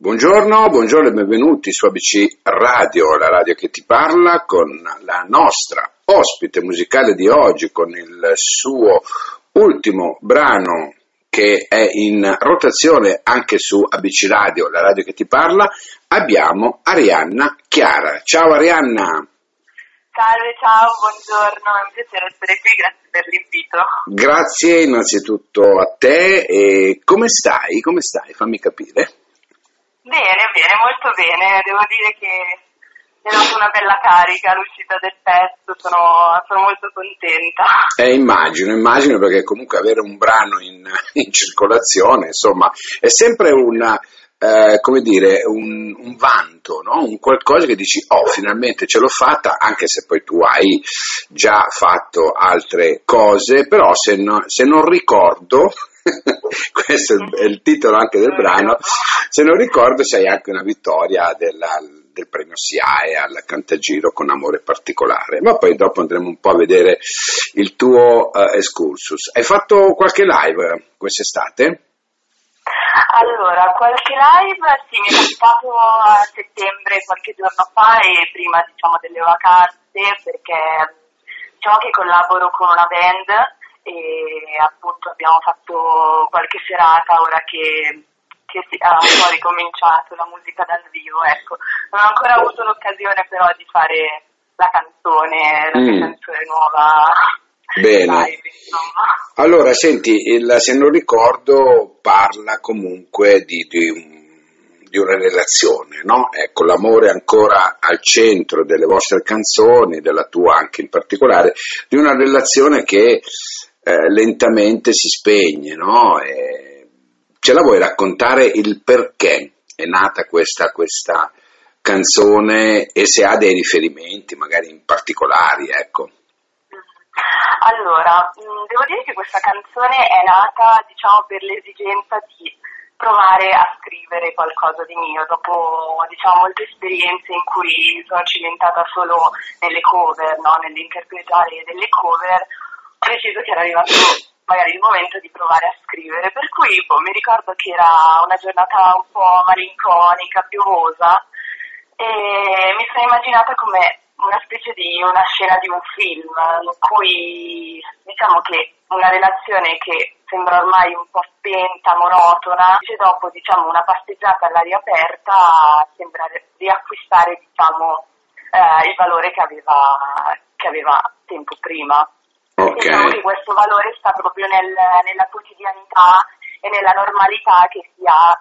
Buongiorno, buongiorno e benvenuti su ABC Radio, la radio che ti parla, con la nostra ospite musicale di oggi, con il suo ultimo brano che è in rotazione anche su ABC Radio, la radio che ti parla, abbiamo Arianna Chiara. Ciao Arianna! Salve, ciao, buongiorno, è un piacere essere qui, grazie per l'invito. Grazie innanzitutto a te e come stai? Come stai? Fammi capire. Bene, bene, molto bene, devo dire che è dato una bella carica l'uscita del pezzo, sono, sono molto contenta. Eh, immagino, immagino perché comunque avere un brano in, in circolazione, insomma, è sempre una, eh, come dire, un, un vanto, no? un qualcosa che dici, oh, finalmente ce l'ho fatta, anche se poi tu hai già fatto altre cose, però se, no, se non ricordo, questo è il titolo anche del brano, se non ricordo sei anche una vittoria della, del premio SIAE al Cantagiro con amore particolare, ma poi dopo andremo un po' a vedere il tuo uh, excursus. Hai fatto qualche live quest'estate? Allora, qualche live sì, mi è capitato a settembre, qualche giorno fa e prima diciamo delle vacanze perché diciamo che collaboro con una band e appunto abbiamo fatto qualche serata ora che, che si, ha un po' ricominciato la musica dal vivo, ecco. Non ho ancora avuto l'occasione però di fare la canzone, la mm. canzone nuova. Bene. Live, allora, senti, il, se non ricordo, parla comunque di, di di una relazione, no? Ecco, l'amore ancora al centro delle vostre canzoni, della tua anche in particolare, di una relazione che eh, lentamente si spegne, no? E ce la vuoi raccontare il perché è nata questa, questa canzone e se ha dei riferimenti, magari in particolari, ecco. Allora, mm, devo dire che questa canzone è nata, diciamo, per l'esigenza di provare a scrivere qualcosa di mio dopo diciamo molte esperienze in cui sono cimentata solo nelle cover, no? nell'interpretare delle cover deciso che era arrivato magari il momento di provare a scrivere, per cui boh, mi ricordo che era una giornata un po' malinconica, piovosa, e mi sono immaginata come una specie di una scena di un film in cui diciamo che una relazione che sembra ormai un po' spenta, monotona, e dopo diciamo una passeggiata all'aria aperta sembra riacquistare diciamo eh, il valore che aveva, che aveva tempo prima. Okay. Diciamo che questo valore sta proprio nel, nella quotidianità e nella normalità che si ha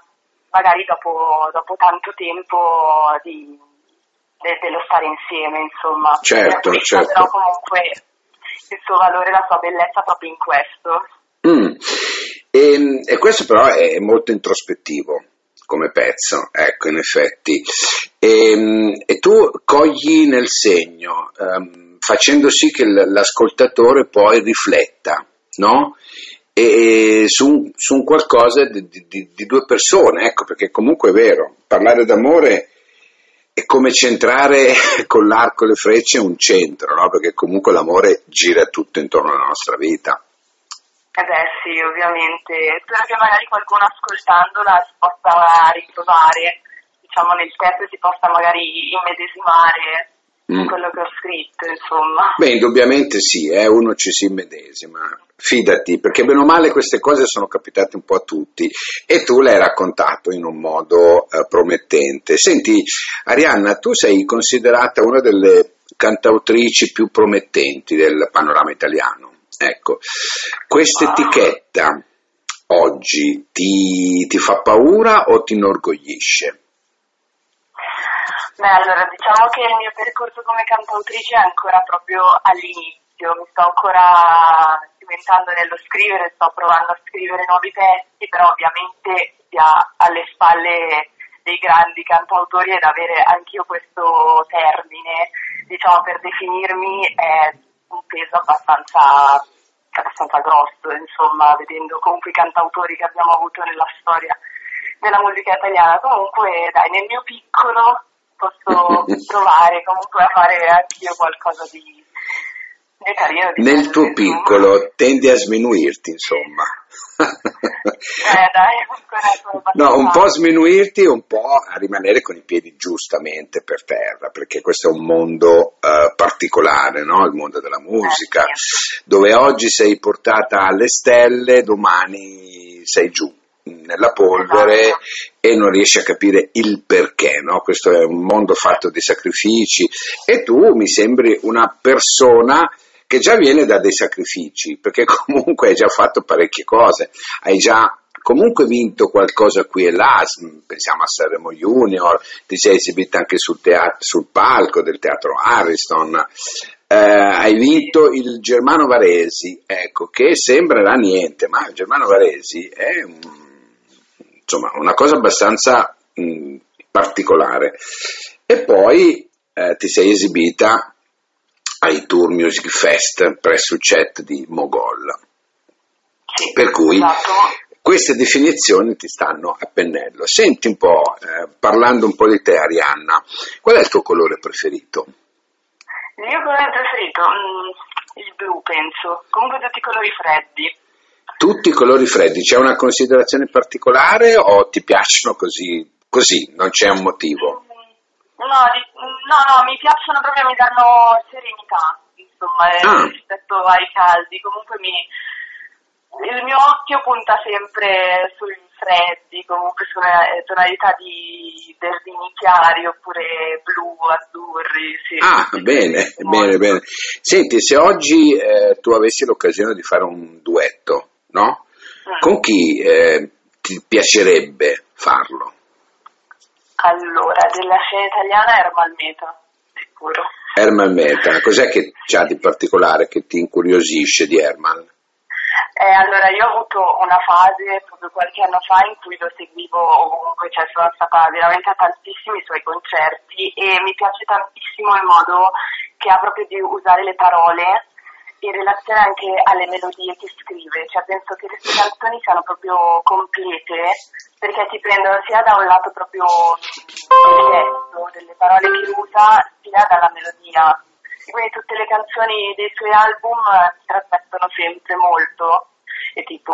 magari dopo, dopo tanto tempo di, de, dello stare insieme, insomma. Certo, certo. Però comunque il suo valore, la sua bellezza proprio in questo. Mm. E, e, questo però è molto introspettivo come pezzo, ecco, in effetti. E, e tu cogli nel segno. Um, facendo sì che l'ascoltatore poi rifletta, no? E, su, su, un qualcosa di, di, di, due persone, ecco, perché comunque è vero, parlare d'amore è come centrare con l'arco e le frecce un centro, no? Perché comunque l'amore gira tutto intorno alla nostra vita. Eh beh sì, ovviamente. Spero che magari qualcuno ascoltandola si possa ritrovare, diciamo, nel testo si possa magari immedesimare mm. quello che ho scritto, insomma. Beh, indubbiamente sì, eh, uno ci si immedesima, fidati, perché bene o male queste cose sono capitate un po' a tutti e tu l'hai raccontato in un modo eh, promettente. Senti, Arianna, tu sei considerata una delle cantautrici più promettenti del panorama italiano. Ecco, questa etichetta oggi ti, ti fa paura o ti inorgoglisce? Beh, allora diciamo che il mio percorso come cantautrice è ancora proprio all'inizio, mi sto ancora cimentando nello scrivere, sto provando a scrivere nuovi pezzi, però ovviamente si ha alle spalle dei grandi cantautori ed avere anch'io questo termine, diciamo, per definirmi è un peso abbastanza, abbastanza grosso, insomma, vedendo comunque i cantautori che abbiamo avuto nella storia della musica italiana. Comunque, dai, nel mio piccolo posso provare comunque a fare anch'io qualcosa di, Nel tuo piccolo tendi a sminuirti, insomma. eh No, un po' sminuirti e un po' a rimanere con i piedi giustamente per terra, perché questo è un mondo uh, particolare, no? il mondo della musica, eh, dove oggi sei portata alle stelle, domani sei giù nella polvere esatto. e non riesci a capire il perché, no? Questo è un mondo fatto di sacrifici e tu mi sembri una persona che già viene da dei sacrifici, perché comunque hai già fatto parecchie cose, hai già comunque vinto qualcosa qui e là, pensiamo a Sanremo Junior, ti sei esibita anche sul, teatro, sul palco del teatro Ariston, eh, hai vinto il Germano Varesi, ecco, che sembrerà niente, ma il Germano Varesi è insomma, una cosa abbastanza mh, particolare. E poi eh, ti sei esibita ai Tour Music Fest presso il chat di Mogol. Sì, per cui esatto. queste definizioni ti stanno a pennello. Senti un po', eh, parlando un po' di te Arianna, qual è il tuo colore preferito? Il mio colore preferito? Mm, il blu penso, comunque tutti i colori freddi. Tutti i colori freddi, c'è una considerazione particolare o ti piacciono così, così non c'è un motivo? No, no, no, mi piacciono proprio, mi danno serenità, insomma, ah. rispetto ai caldi. Comunque mi, il mio occhio punta sempre sui freddi, comunque su tonalità di verdini chiari oppure blu, azzurri. Sì. Ah, bene, bene, bene. Senti, se oggi eh, tu avessi l'occasione di fare un duetto, no? Mm. Con chi eh, ti piacerebbe farlo? Allora, della scena italiana Ermal Meta, sicuro. Ermal Meta, cos'è che c'ha di particolare che ti incuriosisce di Ermal? Eh, allora, io ho avuto una fase proprio qualche anno fa in cui lo seguivo ovunque, cioè sono stata veramente a tantissimi suoi concerti e mi piace tantissimo il modo che ha proprio di usare le parole in relazione anche alle melodie che scrive, cioè penso che queste canzoni siano proprio complete perché ti prendono sia da un lato proprio del testo, delle parole che usa, sia dalla melodia. E quindi tutte le canzoni dei suoi album si trasmettono sempre molto, e tipo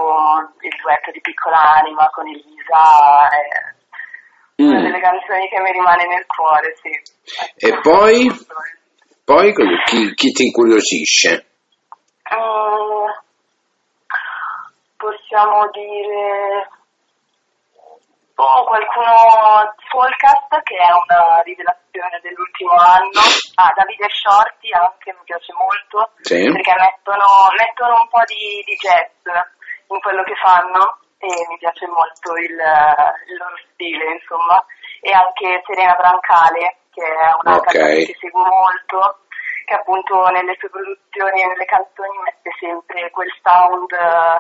il duetto di Piccola Anima con Elisa, è mm. una delle canzoni che mi rimane nel cuore, sì. E poi, poi chi, chi ti incuriosisce? Uh, possiamo dire oh, qualcuno Folcast che è una rivelazione dell'ultimo anno ah, Davide Shorty anche mi piace molto sì. perché mettono, mettono, un po' di, di, jazz in quello che fanno e mi piace molto il, il loro stile insomma e anche Serena Brancale che è una okay. che seguo molto che appunto nelle sue produzioni e nelle canzoni mette sempre quel sound eh,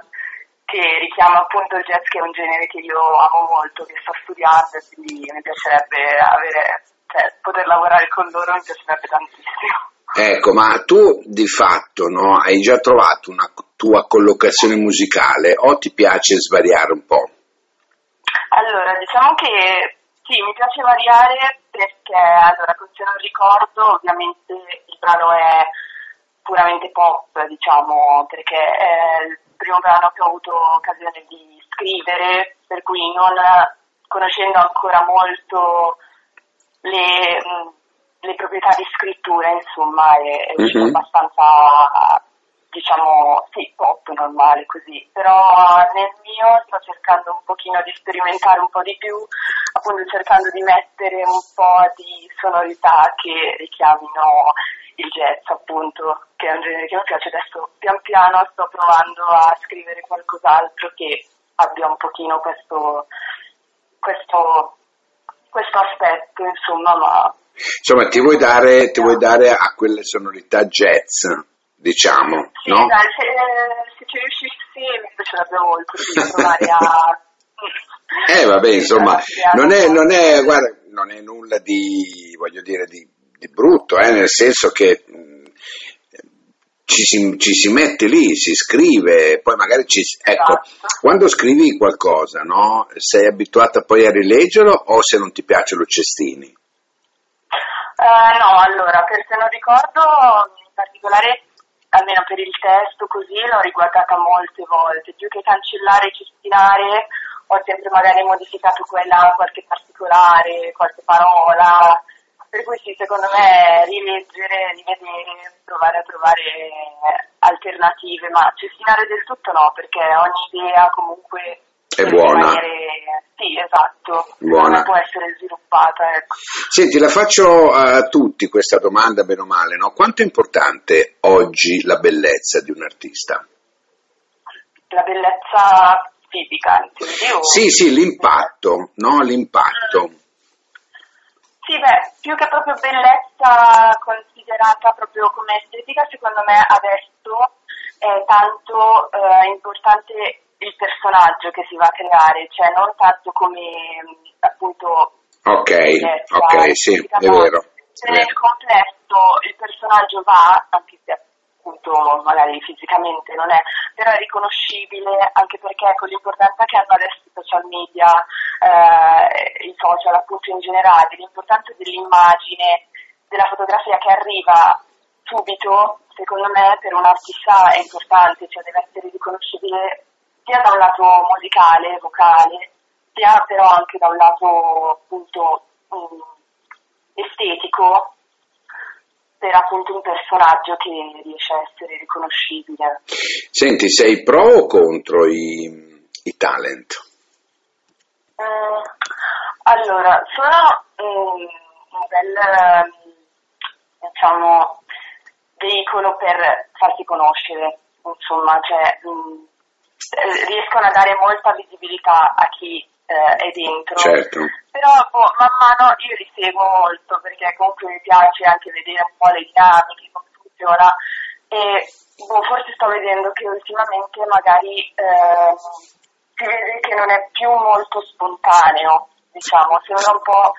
che richiama appunto il jazz che è un genere che io amo molto, che sto studiando e quindi mi piacerebbe avere, cioè, poter lavorare con loro mi piacerebbe tantissimo. Ecco, ma tu di fatto no, hai già trovato una tua collocazione musicale o ti piace svariare un po'? Allora, diciamo che sì, mi piace variare perché, allora, se non ricordo, ovviamente brano è puramente pop, diciamo, perché è il primo brano che ho avuto occasione di scrivere, per cui non conoscendo ancora molto le, le proprietà di scrittura, insomma, è, è mm-hmm. abbastanza diciamo, sì, pop normale così, però nel mio sto cercando un pochino di sperimentare un po' di più, appunto cercando di mettere un po' di sonorità che richiamino il jazz, appunto, che è un genere che mi piace. Adesso pian piano sto provando a scrivere qualcos'altro che abbia un pochino questo, questo, questo aspetto, insomma, ma... Insomma, ti vuoi dare, ti vuoi dare a quelle sonorità jazz? diciamo. Sì, no? dai, se, se, ci riuscissi mi piacerebbe molto sì, provare a... eh vabbè, insomma, non è, non è, guarda, non è nulla di, voglio dire, di, di brutto, eh, nel senso che mh, ci, si, ci si, mette lì, si scrive, poi magari ci... Ecco, esatto. quando scrivi qualcosa, no? Sei abituata poi a rileggerlo o se non ti piace lo cestini? Uh, no, allora, per se non ricordo, in particolare almeno per il testo così, l'ho riguardata molte volte, più che cancellare e cestinare, ho sempre magari modificato quella, qualche particolare, qualche parola, per cui sì, secondo me rileggere, rivedere, provare a trovare alternative, ma cestinare del tutto no, perché ogni idea comunque è buona. Rimanere... Sì, esatto, buona. può essere sviluppata. Ecco. Senti, la faccio a tutti questa domanda, bene o male, no? Quanto è importante oggi la bellezza di un artista? La bellezza fisica, intendi? Sì, sì, l'impatto, no? L'impatto. Sì, beh, più che proprio bellezza considerata proprio come estetica, secondo me adesso è tanto eh, importante il personaggio che si va a creare, cioè non tanto come appunto... Ok, ok, sì, è vero. Se nel complesso il personaggio va, anche se appunto magari fisicamente non è, però è riconoscibile anche perché con l'importanza che hanno adesso i social media, eh, i social appunto in generale, l'importanza dell'immagine, della fotografia che arriva subito, secondo me per un artista è importante, cioè deve essere riconoscibile sia da un lato musicale, vocale, sia però anche da un lato appunto um, estetico per appunto un personaggio che riesce a essere riconoscibile. Senti, sei pro o contro i, i talent? Mm, allora, sono um, un bel diciamo veicolo per farsi conoscere, insomma, cioè um, eh, riescono a dare molta visibilità a chi eh, è dentro. Certo. Però boh, man mano io li seguo molto perché comunque mi piace anche vedere un po' le dinamiche, come funziona e boh, forse sto vedendo che ultimamente magari eh, si vede che non è più molto spontaneo, diciamo, sembra un po'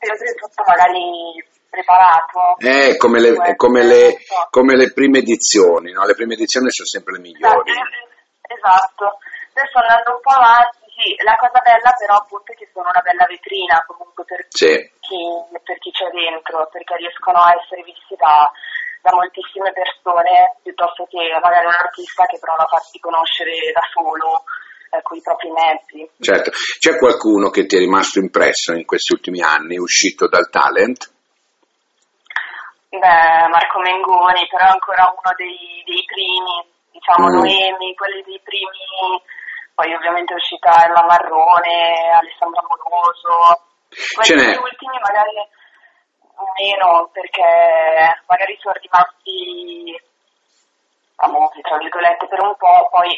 sempre tutto magari preparato. Eh, come le, come le, come le prime edizioni, no? Le prime edizioni sono sempre le migliori. Esatto esatto. Adesso andando un po' avanti, sì, la cosa bella però appunto è che sono una bella vetrina comunque per, sì. chi, per chi c'è dentro, perché riescono a essere visti da, da moltissime persone piuttosto che magari un artista che prova a farsi conoscere da solo eh, con i propri mezzi. Certo, c'è qualcuno che ti è rimasto impresso in questi ultimi anni, uscito dal talent? Beh, Marco Mengoni, però ancora uno dei, dei primi diciamo mm. Noemi, quelli dei primi, poi ovviamente è uscita Emma Marrone, Alessandra Moroso, questi ultimi magari meno perché magari sono rimasti famosi tra virgolette per un po', poi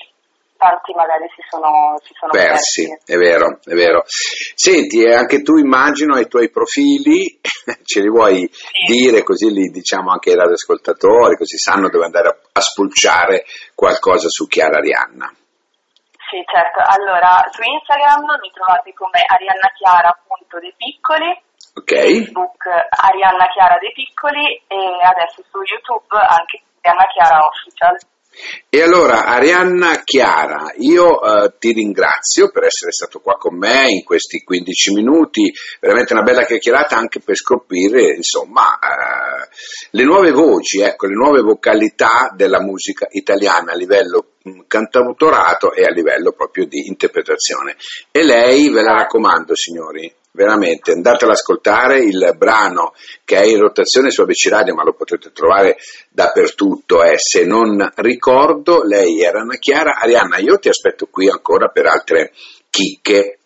tanti magari si sono, si sono persi, persi, è vero, è vero. Senti, anche tu immagino i tuoi profili, ce li vuoi sì. dire così li diciamo anche ai radioascoltatori, così sanno dove andare a, a spulciare qualcosa su Chiara Arianna. Sì, certo. Allora, su Instagram mi trovate come Arianna Chiara dei piccoli, okay. Facebook Arianna Chiara dei piccoli e adesso su YouTube anche Arianna Chiara Official. E allora, Arianna Chiara, io eh, ti ringrazio per essere stato qua con me in questi 15 minuti, veramente una bella chiacchierata anche per scoprire, insomma, eh, le nuove voci, ecco, le nuove vocalità della musica italiana a livello mh, cantautorato e a livello proprio di interpretazione. E lei, ve la raccomando, signori, veramente. Andate ad ascoltare il brano che è in rotazione su ABC Radio ma lo potete trovare dappertutto eh. se non ricordo. Lei era Anna Chiara. Arianna io ti aspetto qui ancora per altre chicche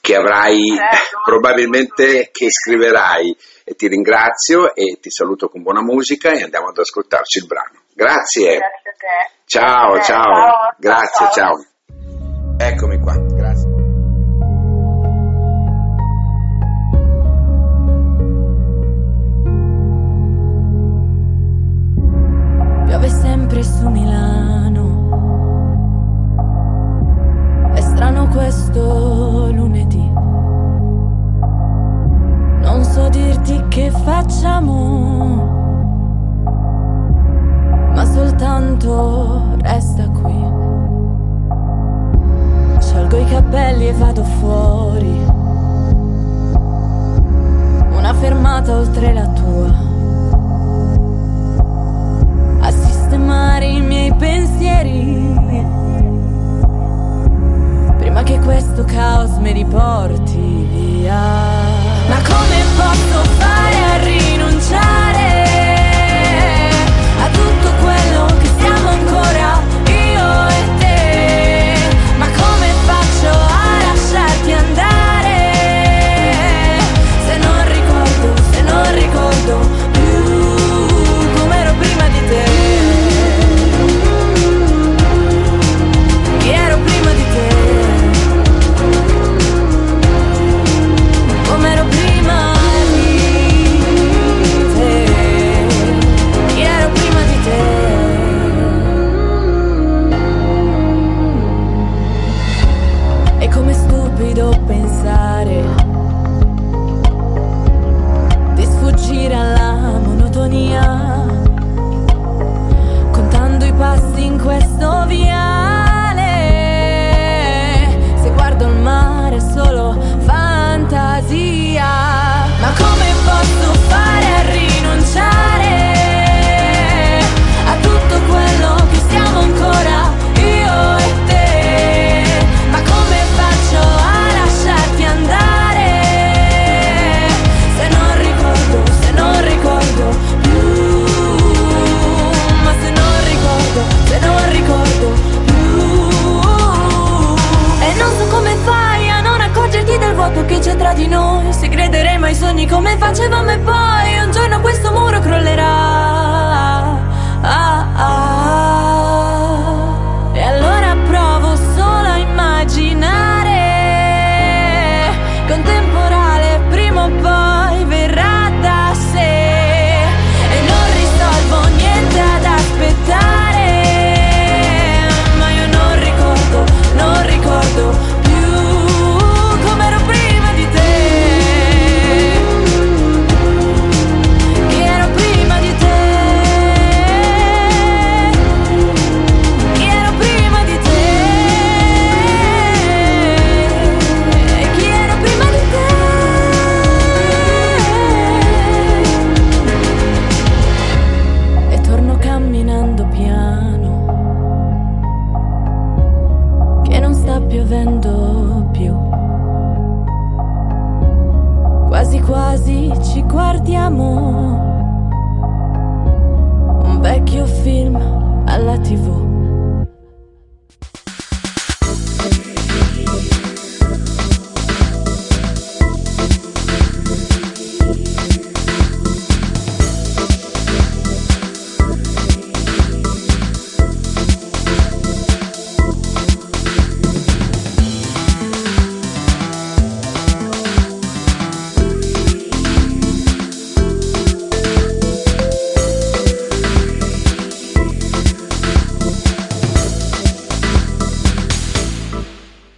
che avrai certo, probabilmente che scriverai. E ti ringrazio e ti saluto con buona musica e andiamo ad ascoltarci il brano. Grazie, grazie a te. Ciao grazie ciao, ciao. Grazie ciao. ciao. Eccomi qua mentre la tua. A sistemare i miei pensieri. Prima che questo caos mi riporti come facevamo e poi